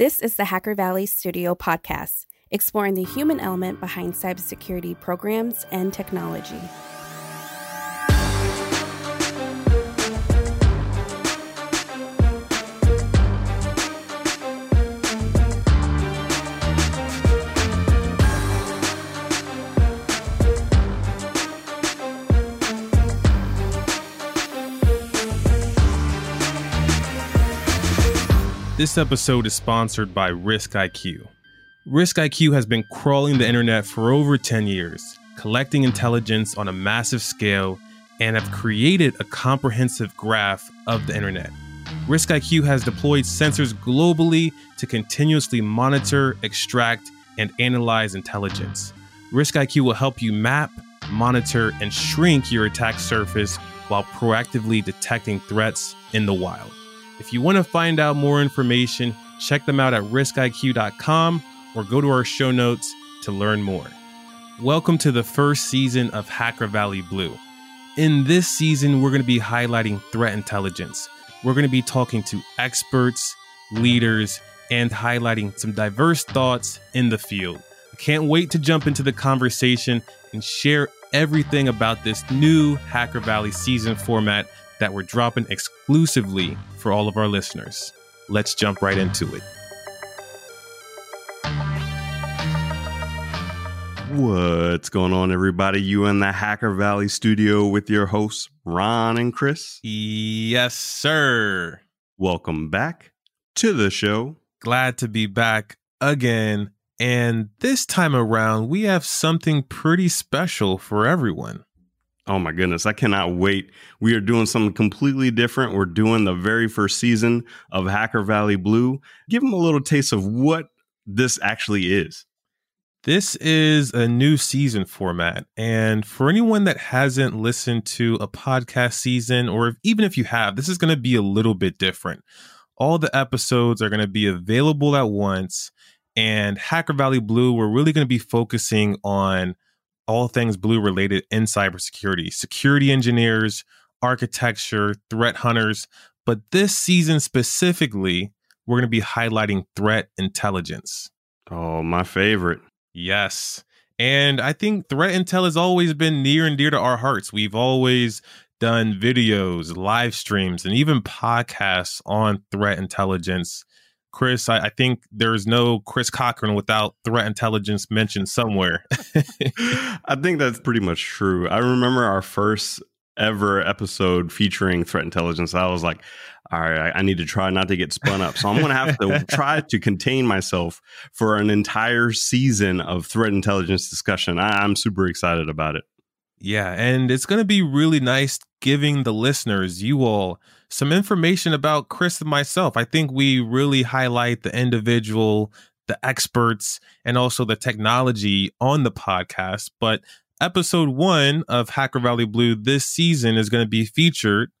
This is the Hacker Valley Studio podcast, exploring the human element behind cybersecurity programs and technology. This episode is sponsored by Risk IQ. Risk IQ has been crawling the internet for over 10 years, collecting intelligence on a massive scale, and have created a comprehensive graph of the internet. Risk IQ has deployed sensors globally to continuously monitor, extract, and analyze intelligence. Risk IQ will help you map, monitor, and shrink your attack surface while proactively detecting threats in the wild. If you want to find out more information, check them out at riskiq.com or go to our show notes to learn more. Welcome to the first season of Hacker Valley Blue. In this season, we're going to be highlighting threat intelligence. We're going to be talking to experts, leaders, and highlighting some diverse thoughts in the field. I can't wait to jump into the conversation and share everything about this new Hacker Valley season format that we're dropping exclusively for all of our listeners. Let's jump right into it. What's going on, everybody? You in the Hacker Valley studio with your hosts, Ron and Chris. Yes, sir. Welcome back to the show. Glad to be back again. And this time around, we have something pretty special for everyone. Oh my goodness, I cannot wait. We are doing something completely different. We're doing the very first season of Hacker Valley Blue. Give them a little taste of what this actually is. This is a new season format. And for anyone that hasn't listened to a podcast season, or even if you have, this is going to be a little bit different. All the episodes are going to be available at once. And Hacker Valley Blue, we're really going to be focusing on all things blue related in cybersecurity, security engineers, architecture, threat hunters. But this season specifically, we're going to be highlighting threat intelligence. Oh, my favorite. Yes. And I think threat intel has always been near and dear to our hearts. We've always done videos, live streams, and even podcasts on threat intelligence. Chris, I, I, think there's no Chris Cochran without threat intelligence mentioned somewhere. I think that's pretty much true. I remember our first ever episode featuring threat intelligence. I was like, all right, I need to try not to get spun up. So I'm going to have to try to contain myself for an entire season of threat intelligence discussion. I, I'm super excited about it. Yeah, and it's going to be really nice giving the listeners, you all, some information about Chris and myself. I think we really highlight the individual, the experts, and also the technology on the podcast. But episode one of Hacker Valley Blue this season is going to be featured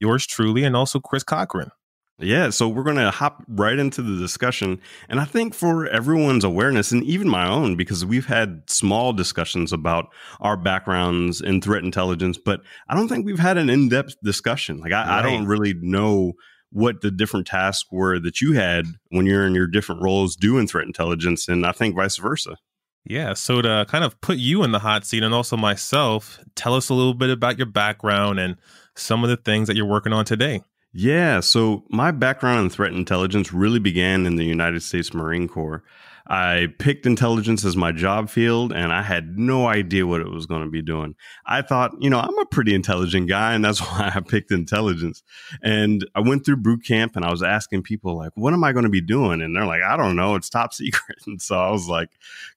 yours truly and also Chris Cochran. Yeah, so we're going to hop right into the discussion. And I think for everyone's awareness, and even my own, because we've had small discussions about our backgrounds in threat intelligence, but I don't think we've had an in depth discussion. Like, I, right. I, don't really know what the different tasks were that you had when you're in your different roles doing threat intelligence, and I think vice versa. Yeah, so to kind of put you in the hot seat and also myself, tell us a little bit about your background and some of the things that you're working on today. Yeah, so my background in threat intelligence really began in the United States Marine Corps. I picked intelligence as my job field and I had no idea what it was going to be doing. I thought, you know, I'm a pretty intelligent guy and that's why I picked intelligence. And I went through boot camp and I was asking people like, what am I going to be doing? And they're like, I don't know, it's top secret. And so I was like,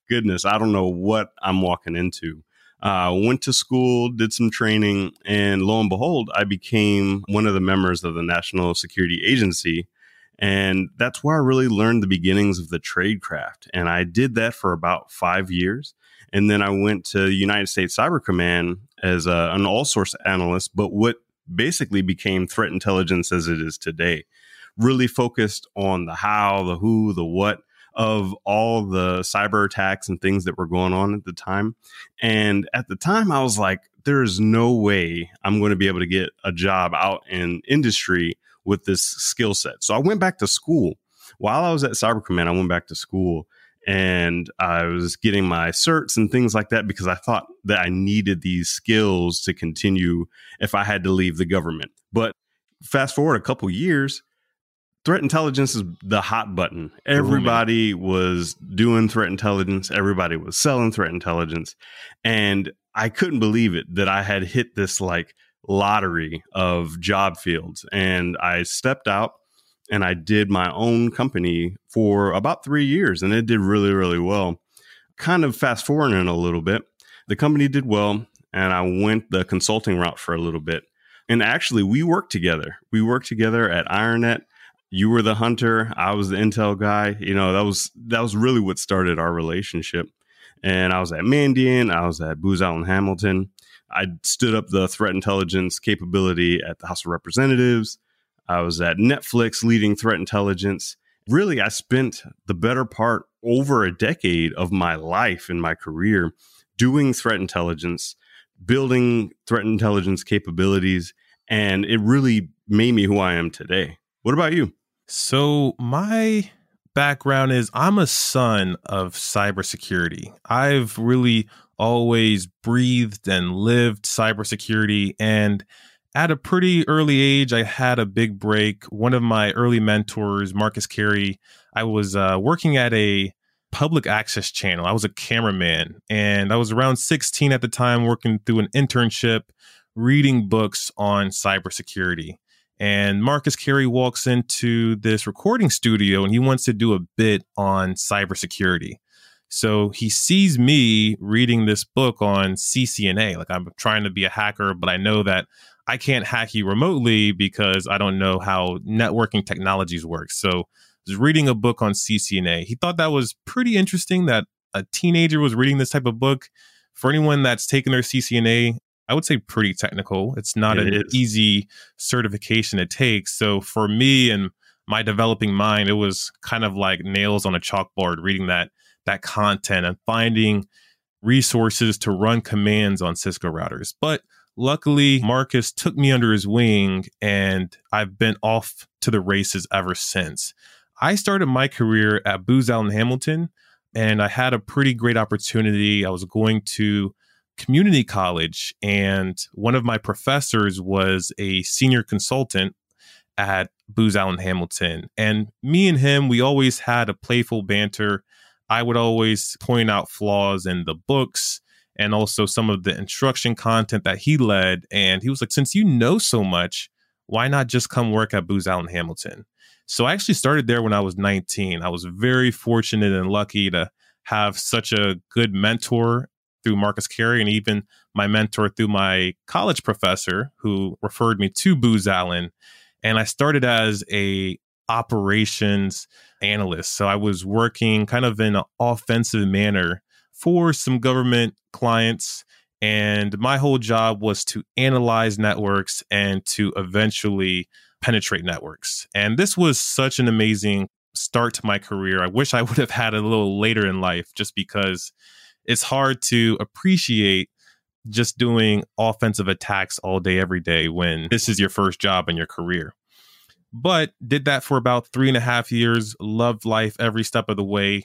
goodness, I don't know what I'm walking into. Uh, went to school, did some training, and lo and behold, I became one of the members of the National Security Agency. And that's where I really learned the beginnings of the tradecraft. And I did that for about five years. And then I went to United States Cyber Command as a, an all source analyst, but what basically became threat intelligence as it is today. Really focused on the how, the who, the what, of all the cyber attacks and things that were going on at the time. And at the time, I was like, there is no way I'm going to be able to get a job out in industry with this skill set. So I went back to school. while I was at Cyber Command, I went back to school and I was getting my certs and things like that because I thought that I needed these skills to continue if I had to leave the government. But fast forward a couple years, threat intelligence is the hot button. Everybody was doing threat intelligence, everybody was selling threat intelligence, and I couldn't believe it that I had hit this like lottery of job fields and I stepped out and I did my own company for about three years, and it did really, really well. Kind of fast forwarding a little bit, the company did well, and I went the consulting route for a little bit. And actually, we worked together. We worked together at IronNet. You were the hunter, I was the intel guy. You know, that was that was really what started our relationship. And I was at Mandiant I was at Booz Allen Hamilton. I stood up the threat intelligence capability at the House of Representatives. I was at Netflix leading threat intelligence. Really, I spent the better part over a decade of my life and my career doing threat intelligence, building threat intelligence capabilities, and it really made me who I am today. What about you? So, my background is I'm a son of cybersecurity. I've really always breathed and lived cybersecurity and at a pretty early age, I had a big break. One of my early mentors, Marcus Carey, I was uh, working at a public access channel. I was a cameraman, and I was around 16 at the time, working through an internship, reading books on cybersecurity. And Marcus Carey walks into this recording studio and he wants to do a bit on cybersecurity. So he sees me reading this book on CCNA. Like I'm trying to be a hacker, but I know that I can't hack you remotely because I don't know how networking technologies work. So I was reading a book on CCNA. He thought that was pretty interesting that a teenager was reading this type of book. For anyone that's taken their CCNA, I would say pretty technical. It's not it an is. easy certification to take. So for me and my developing mind, it was kind of like nails on a chalkboard reading that that content and finding resources to run commands on Cisco routers. But Luckily, Marcus took me under his wing and I've been off to the races ever since. I started my career at Booz Allen Hamilton and I had a pretty great opportunity. I was going to community college and one of my professors was a senior consultant at Booz Allen Hamilton. And me and him, we always had a playful banter. I would always point out flaws in the books and also some of the instruction content that he led. And he was like, since you know so much, why not just come work at Booz Allen Hamilton? So I actually started there when I was 19. I was very fortunate and lucky to have such a good mentor through Marcus Carey and even my mentor through my college professor who referred me to Booz Allen. And I started as a operations analyst. So I was working kind of in an offensive manner for some government clients. And my whole job was to analyze networks and to eventually penetrate networks. And this was such an amazing start to my career. I wish I would have had a little later in life just because it's hard to appreciate just doing offensive attacks all day, every day when this is your first job in your career. But did that for about three and a half years, loved life every step of the way,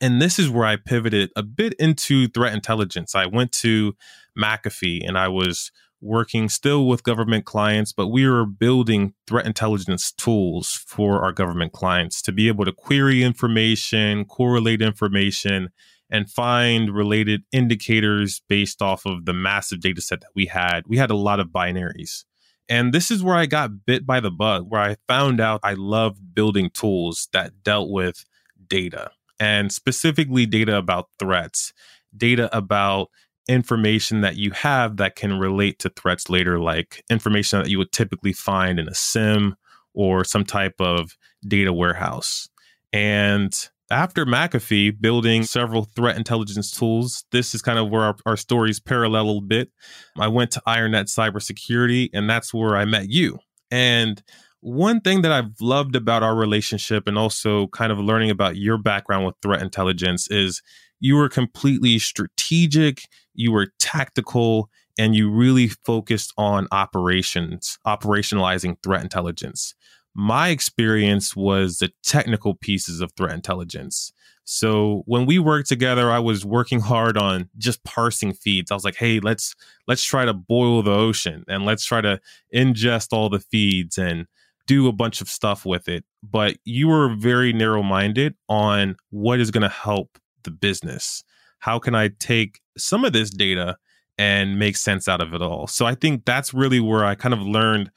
and this is where I pivoted a bit into threat intelligence. I went to McAfee and I was working still with government clients, but we were building threat intelligence tools for our government clients to be able to query information, correlate information, and find related indicators based off of the massive data set that we had. We had a lot of binaries. And this is where I got bit by the bug, where I found out I loved building tools that dealt with data and specifically data about threats, data about information that you have that can relate to threats later, like information that you would typically find in a SIEM or some type of data warehouse. And after McAfee building several threat intelligence tools, this is kind of where our, our stories parallel a bit. I went to IronNet Cybersecurity, and that's where I met you. And one thing that I've loved about our relationship and also kind of learning about your background with threat intelligence is you were completely strategic, you were tactical, and you really focused on operations, operationalizing threat intelligence. My experience was the technical pieces of threat intelligence. So when we worked together, I was working hard on just parsing feeds. I was like, "Hey, let's let's try to boil the ocean and let's try to ingest all the feeds and do a bunch of stuff with it." But you were very narrow-minded on what is going to help the business. How can I take some of this data and make sense out of it all? So I think that's really where I kind of learned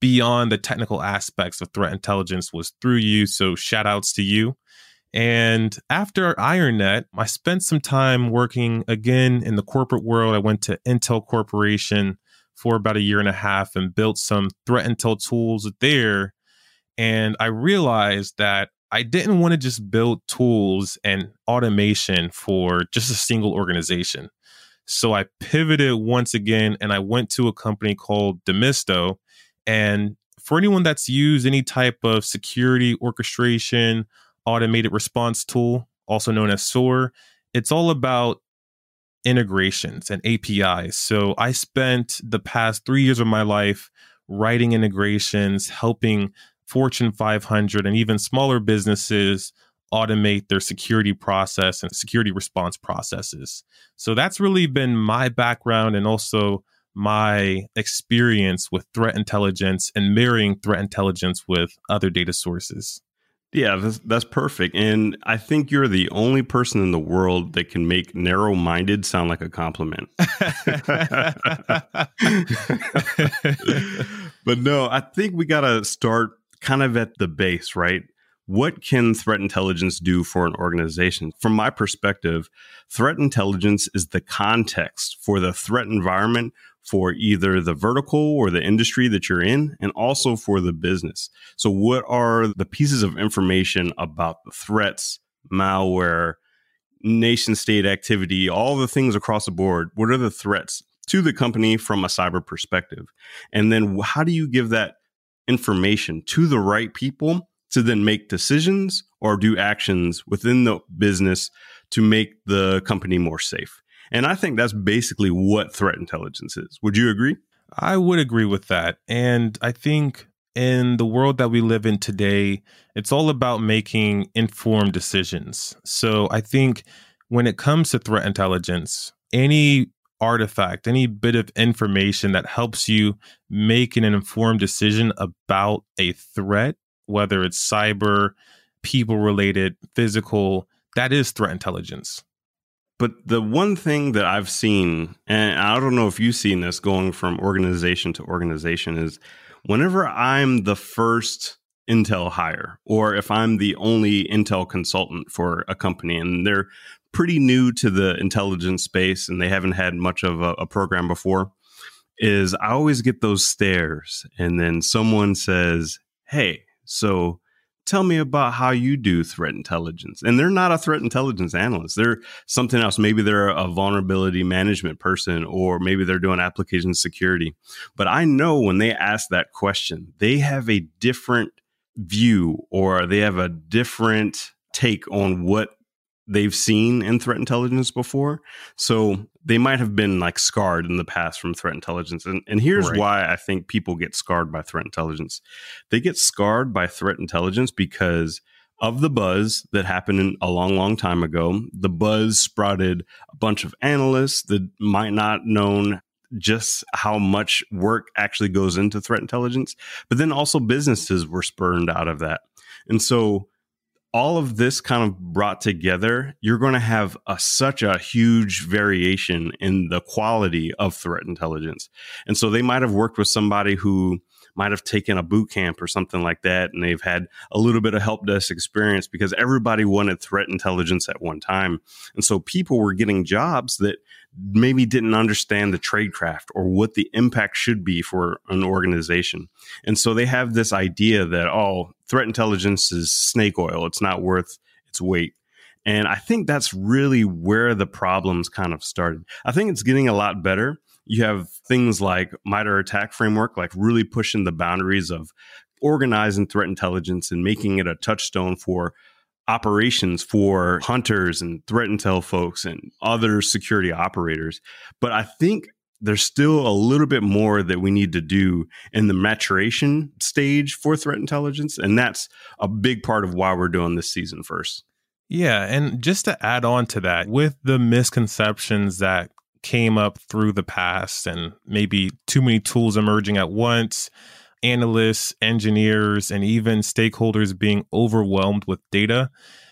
beyond the technical aspects of threat intelligence was through you. So shout outs to you. And after IronNet, I spent some time working again in the corporate world. I went to Intel Corporation for about a year and a half and built some threat intel tools there. And I realized that I didn't want to just build tools and automation for just a single organization. So I pivoted once again and I went to a company called Demisto. And for anyone that's used any type of security orchestration automated response tool, also known as SOAR. It's all about integrations and APIs. So I spent the past three years of my life writing integrations, helping Fortune 500 and even smaller businesses automate their security process and security response processes. So that's really been my background and also my experience with threat intelligence and marrying threat intelligence with other data sources. Yeah, that's, that's perfect. And I think you're the only person in the world that can make narrow minded sound like a compliment. but no, I think we got to start kind of at the base, right? What can threat intelligence do for an organization? From my perspective, threat intelligence is the context for the threat environment for either the vertical or the industry that you're in, and also for the business. So, what are the pieces of information about the threats, malware, nation state activity, all the things across the board? What are the threats to the company from a cyber perspective? And then, how do you give that information to the right people to then make decisions or do actions within the business to make the company more safe? And I think that's basically what threat intelligence is. Would you agree? I would agree with that. And I think in the world that we live in today, it's all about making informed decisions. So I think when it comes to threat intelligence, any artifact, any bit of information that helps you make an informed decision about a threat, whether it's cyber, people related, physical, that is threat intelligence. But the one thing that I've seen, and I don't know if you've seen this going from organization to organization, is whenever I'm the first Intel hire, or if I'm the only Intel consultant for a company and they're pretty new to the intelligence space and they haven't had much of a, a program before, is I always get those stares. And then someone says, Hey, so tell me about how you do threat intelligence. And they're not a threat intelligence analyst. They're something else. Maybe they're a vulnerability management person, or maybe they're doing application security. But I know when they ask that question, they have a different view or they have a different take on what they've seen in threat intelligence before. So they might have been like scarred in the past from threat intelligence. And, and here's right. why I think people get scarred by threat intelligence. They get scarred by threat intelligence because of the buzz that happened a long, long time ago. The buzz sprouted a bunch of analysts that might not known just how much work actually goes into threat intelligence, but then also businesses were spurned out of that. And so all of this kind of brought together, you're going to have a, such a huge variation in the quality of threat intelligence. And so they might have worked with somebody who might have taken a boot camp or something like that, and they've had a little bit of help desk experience because everybody wanted threat intelligence at one time. And so people were getting jobs that maybe didn't understand the tradecraft or what the impact should be for an organization. And so they have this idea that, oh, threat intelligence is snake oil, it's not worth its weight. And I think that's really where the problems kind of started. I think it's getting a lot better. You have things like MITRE ATT&CK framework, like really pushing the boundaries of organizing threat intelligence and making it a touchstone for operations for hunters and threat intel folks and other security operators. But I think there's still a little bit more that we need to do in the maturation stage for threat intelligence. And that's a big part of why we're doing this season first. Yeah. And just to add on to that, with the misconceptions that came up through the past and maybe too many tools emerging at once, analysts, engineers, and even stakeholders being overwhelmed with data.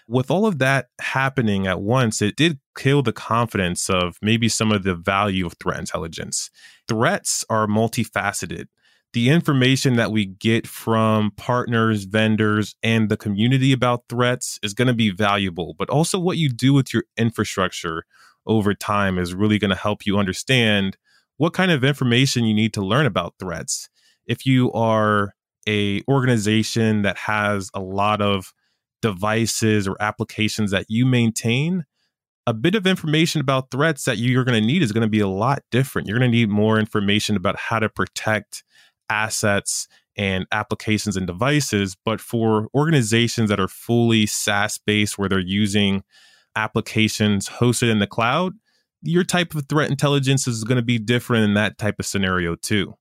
With all of that happening at once, it did kill the confidence of maybe some of the value of threat intelligence. Threats are multifaceted. The information that we get from partners, vendors, and the community about threats is going to be valuable, but also what you do with your infrastructure over time is really going to help you understand what kind of information you need to learn about threats. If you are a organization that has a lot of devices or applications that you maintain, a bit of information about threats that you're going to need is going to be a lot different. You're going to need more information about how to protect assets and applications and devices. But for organizations that are fully SaaS based, where they're using applications hosted in the cloud, your type of threat intelligence is going to be different in that type of scenario too.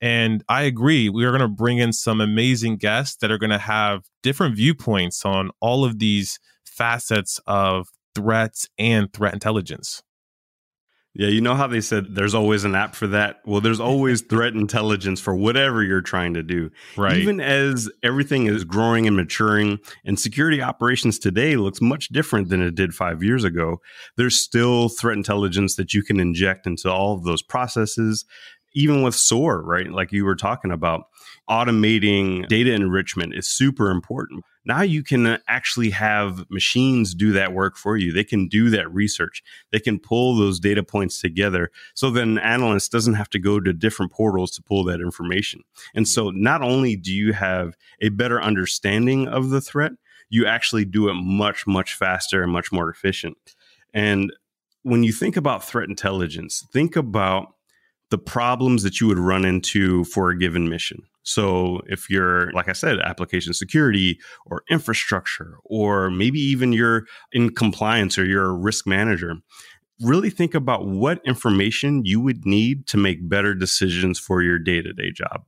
And I agree, we are going to bring in some amazing guests that are going to have different viewpoints on all of these facets of threats and threat intelligence. Yeah, you know how they said there's always an app for that? Well, there's always threat intelligence for whatever you're trying to do. Right. Even as everything is growing and maturing and security operations today looks much different than it did 5 years ago, there's still threat intelligence that you can inject into all of those processes even with SOAR, right? Like you were talking about, automating data enrichment is super important. Now you can uh, actually have machines do that work for you. They can do that research. They can pull those data points together. So then an analyst doesn't have to go to different portals to pull that information. And mm-hmm. so not only do you have a better understanding of the threat, you actually do it much, much faster and much more efficient. And when you think about threat intelligence, think about the problems that you would run into for a given mission. So, if you're, like I said, application security or infrastructure, or maybe even you're in compliance or you're a risk manager, really think about what information you would need to make better decisions for your day to day job.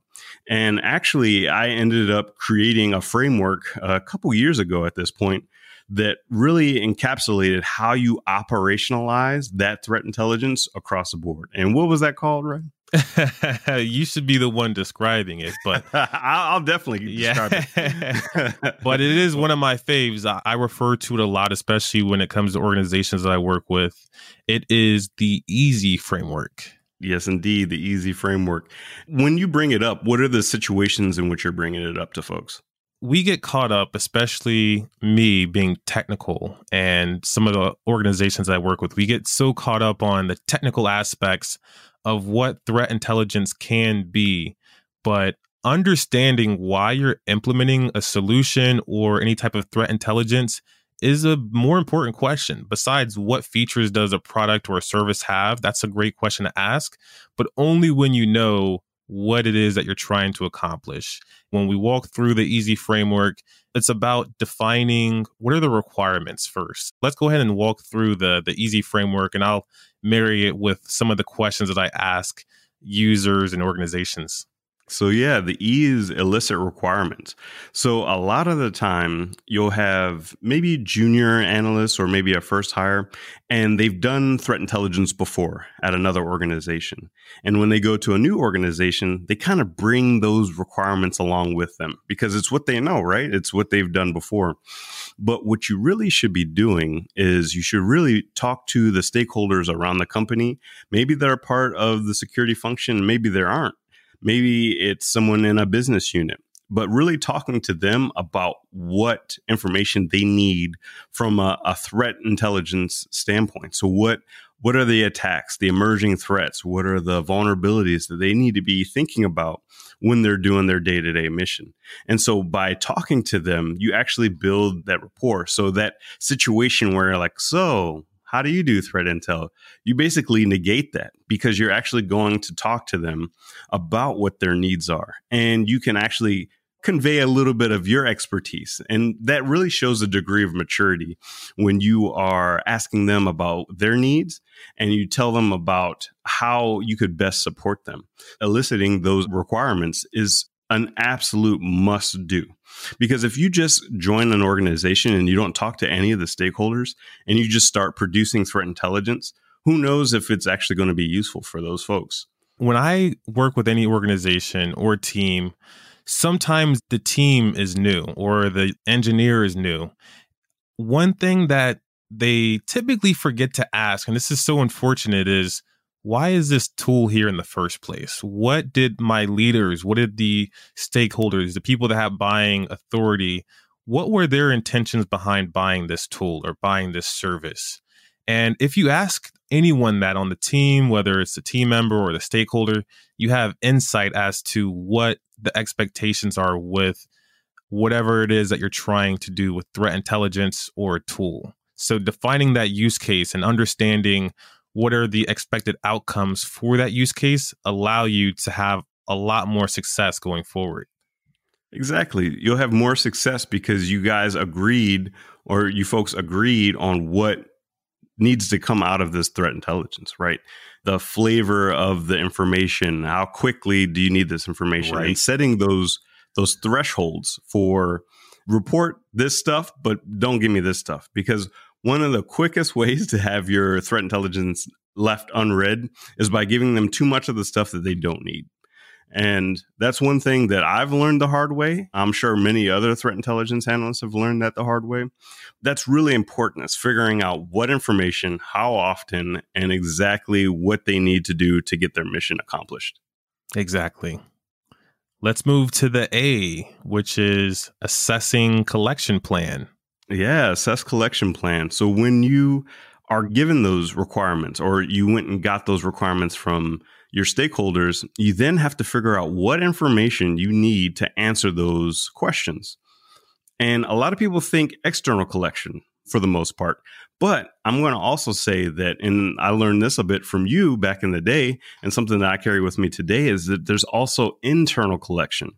And actually, I ended up creating a framework uh, a couple years ago at this point that really encapsulated how you operationalize that threat intelligence across the board. And what was that called, right? you should be the one describing it, but I'll definitely yeah. it. but it is one of my faves. I, I refer to it a lot, especially when it comes to organizations that I work with. It is the easy framework. Yes, indeed, the easy framework. When you bring it up, what are the situations in which you're bringing it up to folks? We get caught up, especially me being technical and some of the organizations I work with, we get so caught up on the technical aspects of what threat intelligence can be. But understanding why you're implementing a solution or any type of threat intelligence is a more important question. Besides, what features does a product or a service have? That's a great question to ask, but only when you know what it is that you're trying to accomplish. When we walk through the easy framework, it's about defining what are the requirements first. Let's go ahead and walk through the the easy framework and I'll marry it with some of the questions that I ask users and organizations. So yeah, the E is elicit requirements. So a lot of the time you'll have maybe junior analysts or maybe a first hire and they've done threat intelligence before at another organization. And when they go to a new organization, they kind of bring those requirements along with them because it's what they know, right? It's what they've done before. But what you really should be doing is you should really talk to the stakeholders around the company. Maybe they're part of the security function, maybe they aren't maybe it's someone in a business unit but really talking to them about what information they need from a, a, threat intelligence standpoint. So what what are the attacks, the emerging threats? What are the vulnerabilities that they need to be thinking about when they're doing their day to day mission? And so by talking to them, you actually build that rapport. So that situation where like, so how do you do threat intel? You basically negate that because you're actually going to talk to them about what their needs are. And you can actually convey a little bit of your expertise. And that really shows a degree of maturity when you are asking them about their needs and you tell them about how you could best support them. Eliciting those requirements is an absolute must do. Because if you just join an organization and you don't talk to any of the stakeholders and you just start producing threat intelligence, who knows if it's actually going to be useful for those folks? When I work with any organization or team, sometimes the team is new or the engineer is new. One thing that they typically forget to ask, and this is so unfortunate, is why is this tool here in the first place? What did my leaders, what did the stakeholders, the people that have buying authority, what were their intentions behind buying this tool or buying this service? And if you ask anyone that on the team, whether it's the team member or the stakeholder, you have insight as to what the expectations are with whatever it is that you're trying to do with threat intelligence or a tool. So defining that use case and understanding what are the expected outcomes for that use case allow you to have a lot more success going forward. Exactly. You'll have more success because you guys agreed or you folks agreed on what needs to come out of this threat intelligence, right? The flavor of the information, how quickly do you need this information right. and setting those those thresholds for report this stuff but don't give me this stuff because one of the quickest ways to have your threat intelligence left unread is by giving them too much of the stuff that they don't need. And that's one thing that I've learned the hard way. I'm sure many other threat intelligence analysts have learned that the hard way. That's really important is figuring out what information, how often, and exactly what they need to do to get their mission accomplished. Exactly. Let's move to the A, which is assessing collection plan. Yeah, assess collection plan. So when you are given those requirements or you went and got those requirements from your stakeholders, you then have to figure out what information you need to answer those questions. And a lot of people think external collection for the most part. But I'm going to also say that, and I learned this a bit from you back in the day, and something that I carry with me today is that there's also internal collection.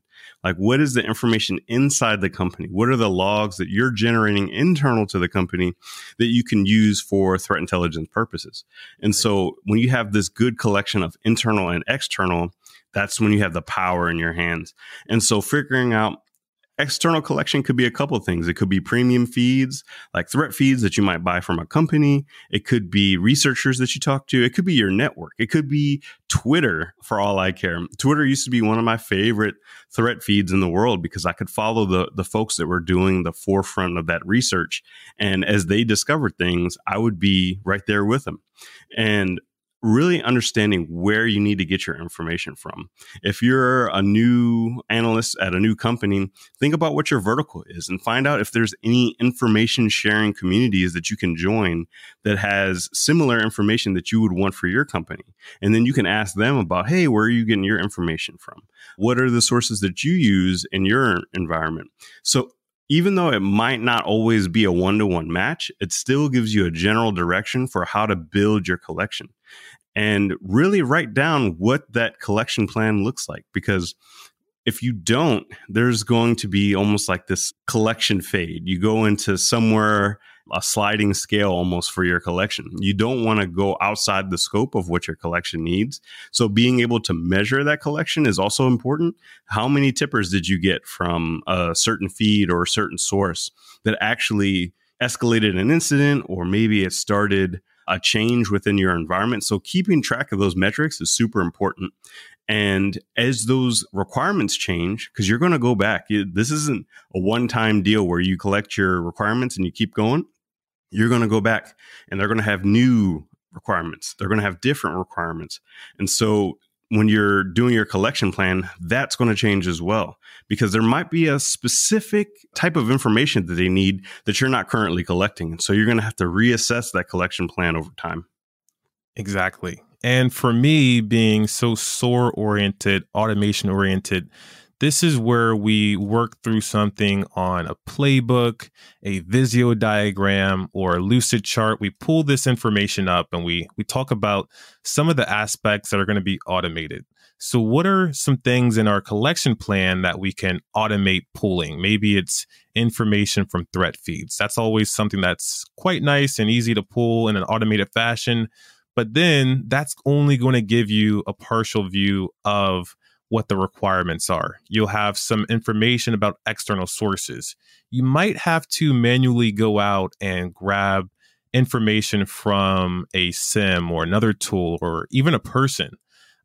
Like, what is the information inside the company? What are the logs that you're generating internal to the company that you can use for threat intelligence purposes? And so, when you have this good collection of internal and external, that's when you have the power in your hands. And so, figuring out External collection could be a couple things. It could be premium feeds, like threat feeds that you might buy from a company. It could be researchers that you talk to. It could be your network. It could be Twitter for all I care. Twitter used to be one of my favorite threat feeds in the world because I could follow the, the folks that were doing the forefront of that research. And as they discovered things, I would be right there with them. And really understanding where you need to get your information from. If you're a new analyst at a new company, think about what your vertical is and find out if there's any information sharing communities that you can join that has similar information that you would want for your company. And then you can ask them about, hey, where are you getting your information from? What are the sources that you use in your environment? So even though it might not always be a one to one match, it still gives you a general direction for how to build your collection and really write down what that collection plan looks like. Because if you don't, there's going to be almost like this collection fade. You go into somewhere a sliding scale almost for your collection. You don't want to go outside the scope of what your collection needs. So being able to measure that collection is also important. How many tippers did you get from a certain feed or a certain source that actually escalated an incident or maybe it started a change within your environment. So keeping track of those metrics is super important. And as those requirements change, because you're going to go back, this isn't a one time deal where you collect your requirements and you keep going you're going to go back and they're going to have new requirements. They're going to have different requirements. And so when you're doing your collection plan, that's going to change as well because there might be a specific type of information that they need that you're not currently collecting. And so you're going to have to reassess that collection plan over time. Exactly. And for me, being so SOAR oriented, automation oriented, This is where we work through something on a playbook, a Visio diagram, or a Lucidchart. We pull this information up and we we talk about some of the aspects that are going to be automated. So, what are some things in our collection plan that we can automate pulling? Maybe it's information from threat feeds. That's always something that's quite nice and easy to pull in an automated fashion. But then that's only going to give you a partial view of what the requirements are. You'll have some information about external sources. You might have to manually go out and grab information from a SIEM or another tool or even a person.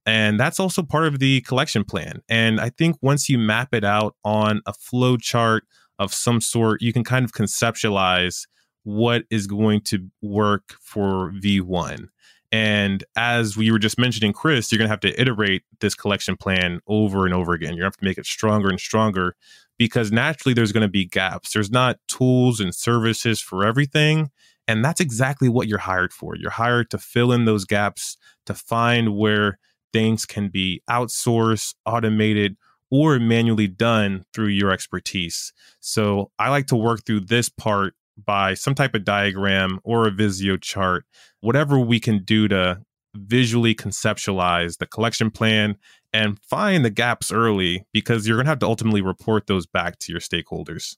And that's also part of the collection plan. And I think once you map it out on a flow chart of some sort, you can kind of conceptualize what is going to work for V1. And as we were just mentioning, Chris, you're going to have to iterate this collection plan over and over again. You're going to have to make it stronger and stronger because naturally there's going to be gaps. There's not tools and services for everything. And that's exactly what you're hired for. You're hired to fill in those gaps, to find where things can be outsourced, automated, or manually done through your expertise. So I like to work through this part by some type of diagram or a Visio chart, whatever we can do to visually conceptualize the collection plan and find the gaps early because you're going to have to ultimately report those back to your stakeholders.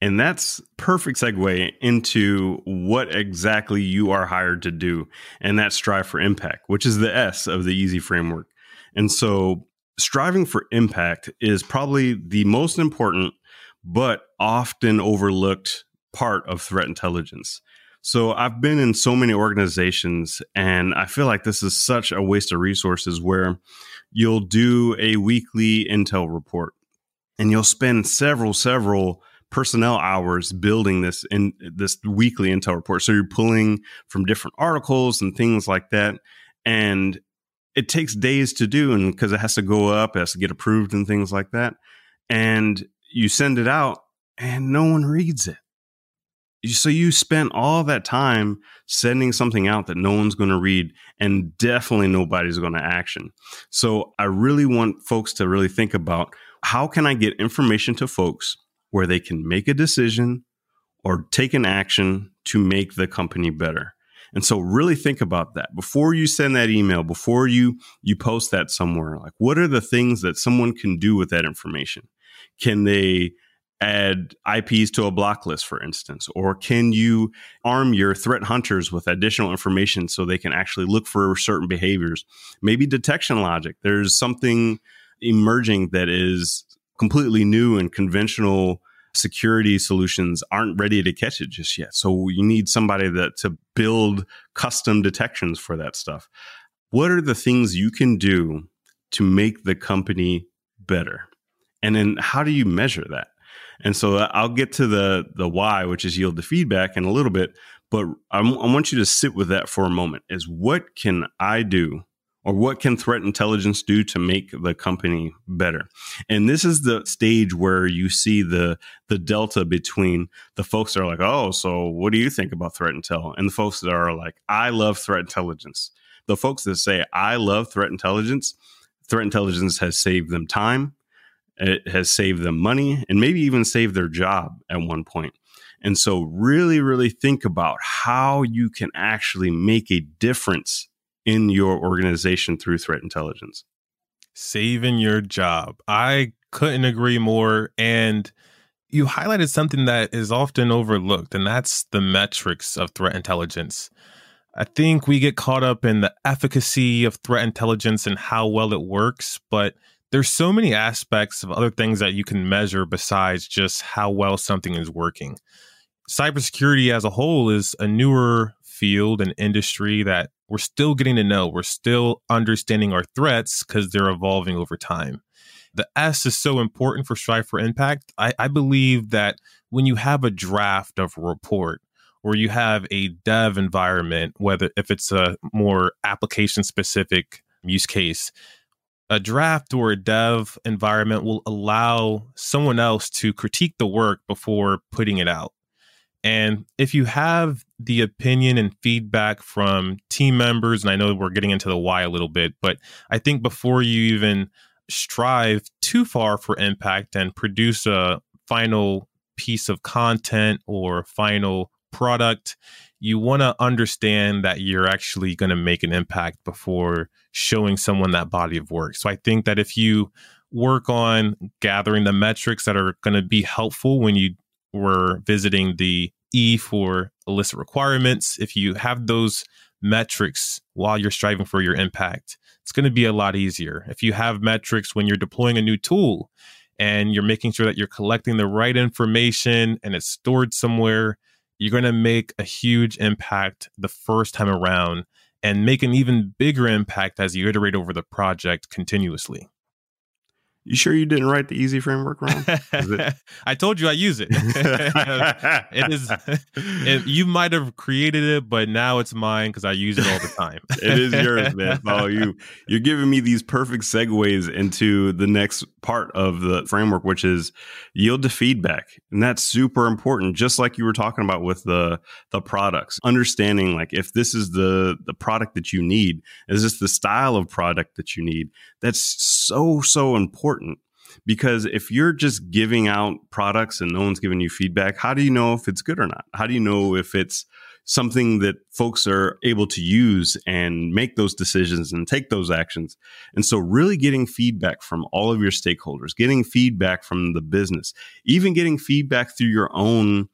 And that's perfect segue into what exactly you are hired to do, and that's strive for impact, which is the S of the easy framework. And so striving for impact is probably the most important but often overlooked part of threat intelligence. So I've been in so many organizations and I feel like this is such a waste of resources where you'll do a weekly intel report and you'll spend several several personnel hours building this in this weekly intel report. So you're pulling from different articles and things like that and it takes days to do and because it has to go up, it has to get approved and things like that. And you send it out and no one reads it so you spent all that time sending something out that no one's going to read and definitely nobody's going to action. So I really want folks to really think about how can I get information to folks where they can make a decision or take an action to make the company better. And so really think about that before you send that email, before you you post that somewhere. Like what are the things that someone can do with that information? Can they add IPs to a block list, for instance? Or can you arm your threat hunters with additional information so they can actually look for certain behaviors? Maybe detection logic. There's something emerging that is completely new and conventional security solutions aren't ready to catch it just yet. So you need somebody that to build custom detections for that stuff. What are the things you can do to make the company better? And then how do you measure that? And so uh, I'll get to the the why, which is yield the feedback in a little bit. But I'm, I want you to sit with that for a moment. Is what can I do, or what can threat intelligence do to make the company better? And this is the stage where you see the the delta between the folks that are like, oh, so what do you think about threat intel, and the folks that are like, I love threat intelligence. The folks that say I love threat intelligence, threat intelligence has saved them time it has saved them money and maybe even saved their job at one point. And so, really, really think about how you can actually make a difference in your organization through threat intelligence. Saving your job. I couldn't agree more. And you highlighted something that is often overlooked, and that's the metrics of threat intelligence. I think we get caught up in the efficacy of threat intelligence and how well it works, but there's so many aspects of other things that you can measure besides just how well something is working. Cybersecurity as a whole is a newer field and industry that we're still getting to know. We're still understanding our threats because they're evolving over time. The S is so important for Strive for Impact. I, I believe that when you have a draft of a report, or you have a dev environment, whether if it's a more application specific use case, a draft or a dev environment will allow someone else to critique the work before putting it out. And if you have the opinion and feedback from team members, and I know we're getting into the why a little bit, but I think before you even strive too far for impact and produce a final piece of content or final product. You want to understand that you're actually going to make an impact before showing someone that body of work. So I think that if you work on gathering the metrics that are going to be helpful when you were visiting the E for elicit requirements, if you have those metrics while you're striving for your impact, it's going to be a lot easier. If you have metrics when you're deploying a new tool and you're making sure that you're collecting the right information and it's stored somewhere, you're going to make a huge impact the first time around and make an even bigger impact as you iterate over the project continuously. You sure you didn't write the easy framework wrong? I told you I use it. it is. It, you might have created it, but now it's mine because I use it all the time. it is yours, man. Oh, you you're giving me these perfect segues into the next part of the framework, which is yield to feedback, and that's super important. Just like you were talking about with the the products, understanding like if this is the the product that you need, is this the style of product that you need? That's so so important important because if you're just giving out products and no one's giving you feedback, how do you know if it's good or not? How do you know if it's something that folks are able to use and make those decisions and take those actions? And so, really getting feedback from all of your stakeholders, getting feedback from the business, even getting feedback through your own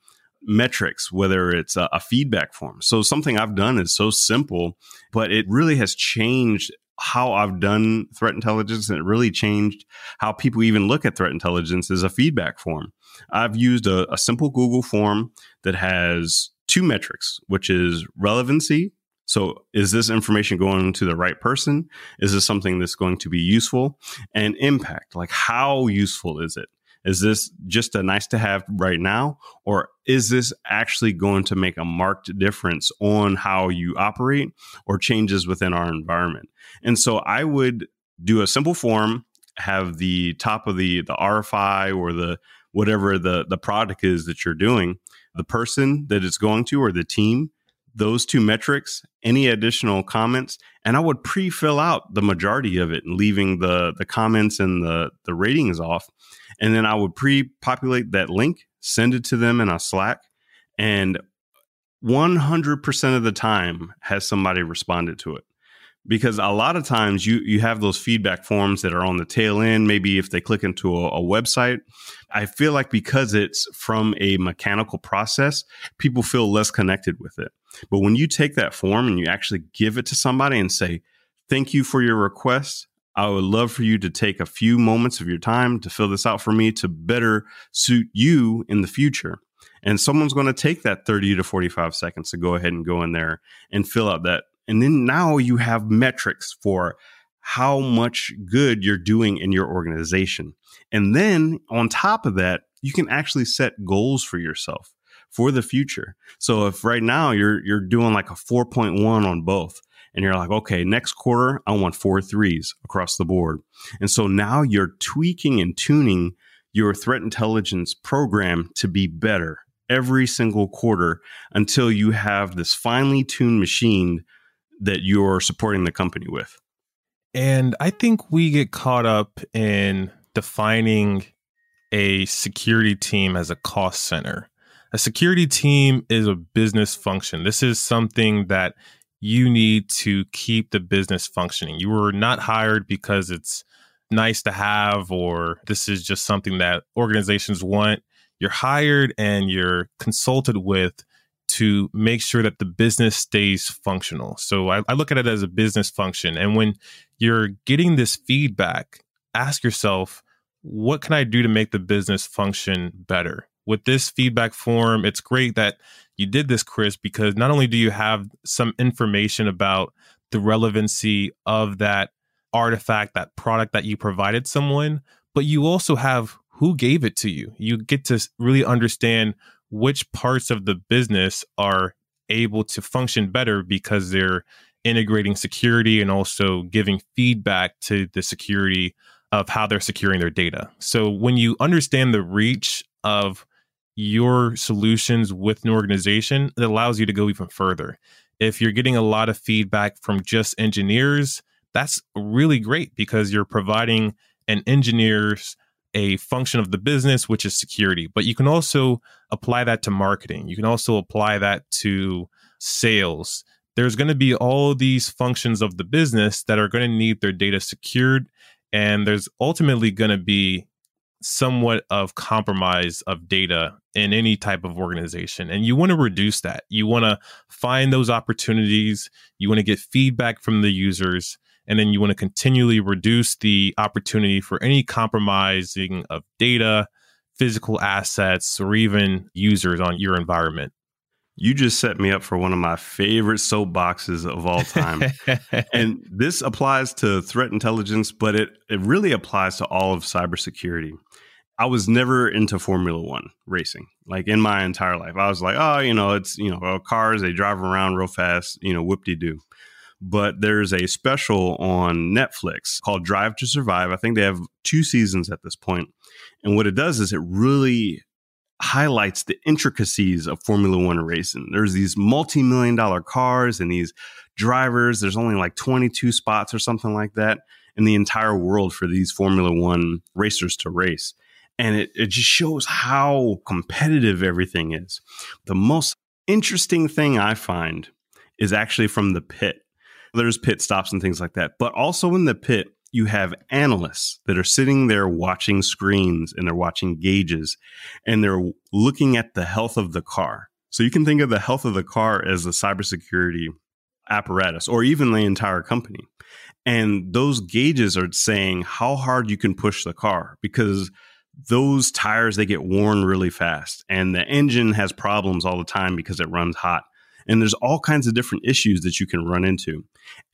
metrics, whether it's a, a, feedback form. So something I've done is so simple, but it really has changed how I've done threat intelligence and it really changed how people even look at threat intelligence as a feedback form. I've used a, a simple Google form that has two metrics, which is relevancy. So, is this information going to the right person? Is this something that's going to be useful? And impact, like how useful is it? Is this just a nice to have right now? Or is this actually going to make a marked difference on how you operate or changes within our environment? And so I would do a simple form, have the top of the, the RFI or the whatever the, the product is that you're doing, the person that it's going to or the team, those two metrics, any additional comments, and I would pre-fill out the majority of it, leaving the the comments and the the ratings off. And then I would pre populate that link, send it to them in a Slack, and 100% of the time has somebody responded to it. Because a lot of times you you have those feedback forms that are on the tail end maybe if they click into a, a, website. I feel like because it's from a mechanical process people feel less connected with it. But when you take that form and you actually give it to somebody and say thank you for your request I would love for you to take a few moments of your time to fill this out for me to better suit you in the future. And someone's going to take that 30 to 45 seconds to go ahead and go in there and fill out that. And then now you have metrics for how much good you're doing in your organization. And then on top of that, you can actually set goals for yourself for the future. So if right now you're you're doing like a 4.1 on both, and you're like, okay, next quarter, I want four threes across the board. And so now you're tweaking and tuning your threat intelligence program to be better every single quarter until you have this finely tuned machine that you're supporting the company with. And I think we get caught up in defining a security team as a cost center. A security team is a business function. This is something that you need to keep the business functioning. You were not hired because it's nice to have or this is just something that organizations want. You're hired and you're consulted with to make sure that the business stays functional. So I, I look at it as a business function. And when you're getting this feedback, ask yourself, what can I do to make the business function better? With this feedback form, it's great that you did this, Chris, because not only do you have some information about the relevancy of that artifact, that product that you provided someone, but you also have who gave it to you. You get to really understand which parts of the business are able to function better because they're integrating security and also giving feedback to the security of how they're securing their data. So when you understand the reach of your solutions with an organization, that allows you to go even further. If you're getting a lot of feedback from just engineers, that's really great because you're providing an engineers a function of the business, which is security. But you can also apply that to marketing. You can also apply that to sales. There's going to be all these functions of the business that are going to need their data secured. And there's ultimately going to be somewhat of compromise of data in any type of organization. And you want to reduce that. You want to find those opportunities. You want to get feedback from the users and then you want to continually reduce the opportunity for any compromising of data, physical assets, or even users on your environment. You just set me up for one of my favorite soapboxes of all time. and this applies to threat intelligence, but it, it really applies to all of cybersecurity. I was never into Formula One racing, like in my entire life. I was like, oh, you know, it's, you know, oh, cars, they drive around real fast, you know, whoop de doo but there's a special on Netflix called Drive to Survive. I think they have two seasons at this point. And what it does is it really highlights the intricacies of Formula One racing. There's these multi million dollar cars and these drivers. There's only like 22 spots or something like that in the entire world for these Formula One racers to race. And it, it just shows how competitive everything is. The most interesting thing I find is actually from the pit there's pit stops and things like that. But also in the pit, you have analysts that are sitting there watching screens and they're watching gauges and they're looking at the health of the car. So you can think of the health of the car as the cybersecurity apparatus or even the entire company. And those gauges are saying how hard you can push the car because those tires they get worn really fast and the engine has problems all the time because it runs hot and there's all kinds of different issues that you can run into.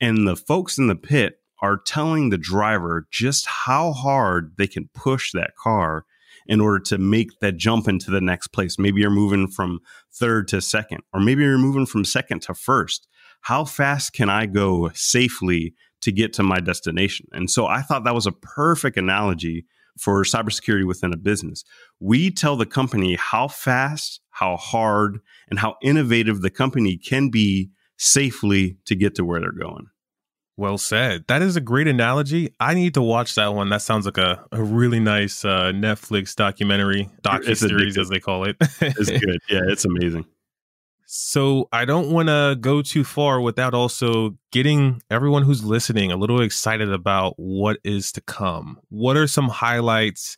And the folks in the pit are telling the driver just how hard they can push that car in order to make that jump into the next place. Maybe you're moving from third to second, or maybe you're moving from second to first. How fast can I go safely to get to my destination? And so I thought that was a perfect analogy for cybersecurity within a business. We tell the company how fast, how hard, and how innovative the company can be safely to get to where they're going. Well said. That is a great analogy. I need to watch that one. That sounds like a, a really nice uh, Netflix documentary, docu series as they call it. it's good. Yeah, it's amazing. So I don't want to go too far without also getting everyone who's listening a little excited about what is to come. What are some highlights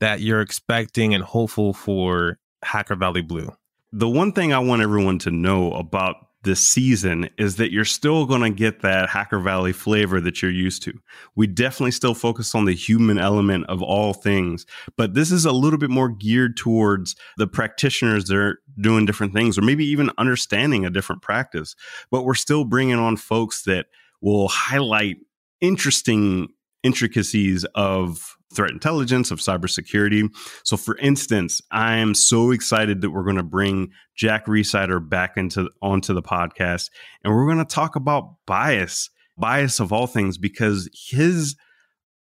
that you're expecting and hopeful for Hacker Valley Blue? The one thing I want everyone to know about this season is that you're still going to get that Hacker Valley flavor that you're used to. We definitely still focus on the human element of all things, but this is a little bit more geared towards the practitioners that are doing different things or maybe even understanding a different practice. But we're still bringing on folks that will highlight interesting intricacies of threat intelligence, of cybersecurity. So, for instance, I am so excited that we're going to bring Jack Rhysider back into onto the podcast, and we're going to talk about bias, bias of all things, because his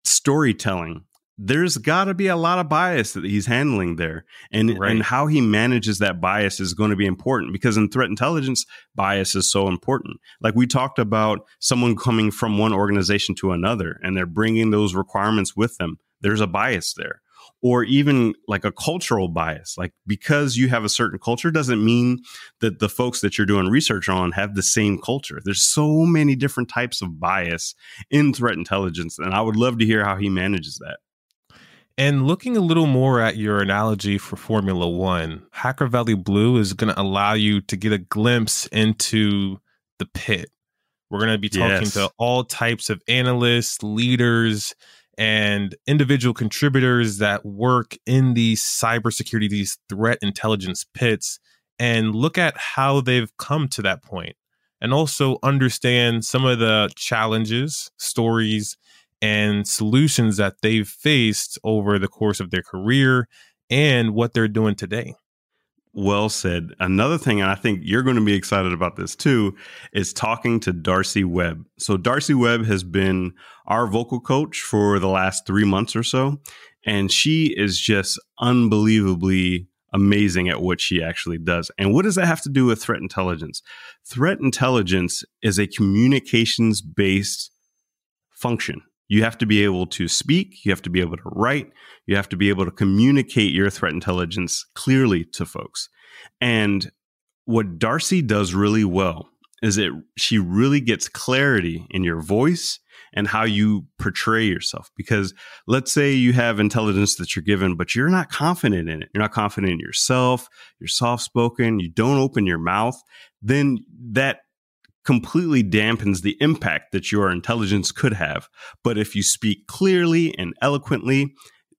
storytelling there's got to be a lot of bias that he's handling there and right. and how he manages that bias is going to be important because in threat intelligence bias is so important like we talked about someone coming from one organization to another and they're bringing those requirements with them there's a bias there or even like a cultural bias like because you have a certain culture doesn't mean that the folks that you're doing research on have the same culture there's so many different types of bias in threat intelligence and i would love to hear how he manages that and looking a little more at your analogy for Formula One, Hacker Valley Blue is going to allow you to get a glimpse into the pit. We're going to be talking yes. to all types of analysts, leaders, and individual contributors that work in these cybersecurity, these threat intelligence pits, and look at how they've come to that point and also understand some of the challenges, stories, and solutions that they've faced over the course of their career and what they're doing today. Well said. Another thing, and I think you're going to be excited about this too, is talking to Darcy Webb. So, Darcy Webb has been our vocal coach for the last three months or so, and she is just unbelievably amazing at what she actually does. And what does that have to do with threat intelligence? Threat intelligence is a communications based function You have to be able to speak, you have to be able to write, you have to be able to communicate your threat intelligence clearly to folks. And what Darcy does really well is it she really gets clarity in your voice and how you portray yourself because let's say you have intelligence that you're given but you're not confident in it you're not confident in yourself you're soft spoken you don't open your mouth then that completely dampens the impact that your intelligence could have but if you speak clearly and eloquently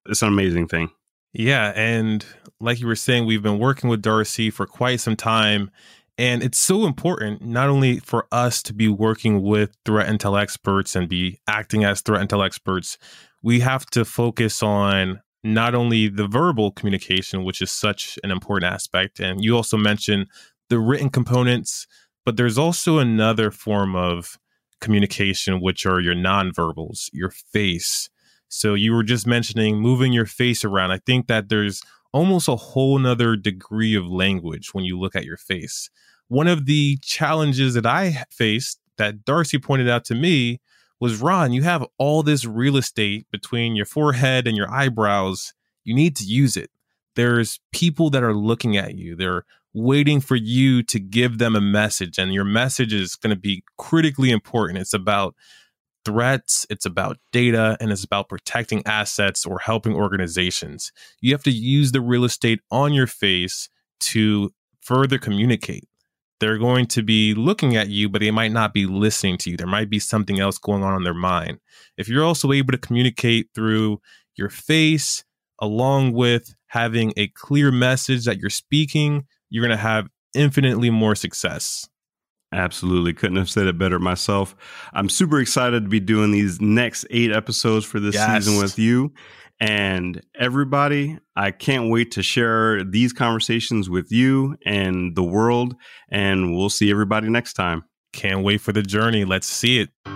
it's an amazing thing yeah and like you were saying we've been working with darcy for quite some time and it's so important not only for us to be working with threat intel experts and be acting as threat intel experts, we have to focus on not only the verbal communication, which is such an important aspect. And you also mentioned the written components, but there's also another form of communication, which are your nonverbals, your face. So you were just mentioning moving your face around. I think that there's almost a whole nother degree of language when you look at your face. One of the challenges that I faced that Darcy pointed out to me was Ron, you have all this real estate between your forehead and your eyebrows. You need to use it. There's people that are looking at you. They're waiting for you to give them a message, and your message is going to be critically important. It's about threats, it's about data, and it's about protecting assets or helping organizations. You have to use the real estate on your face to further communicate. They're going to be looking at you, but they might not be listening to you. There might be something else going on in their mind. If you're also able to communicate through your face, along with having a clear message that you're speaking, you're going to have infinitely more success. Absolutely. Couldn't have said it better myself. I'm super excited to be doing these next eight episodes for this yes. season with you. And everybody, I can't wait to share these conversations with you and the world. And we'll see everybody next time. Can't wait for the journey. Let's see it.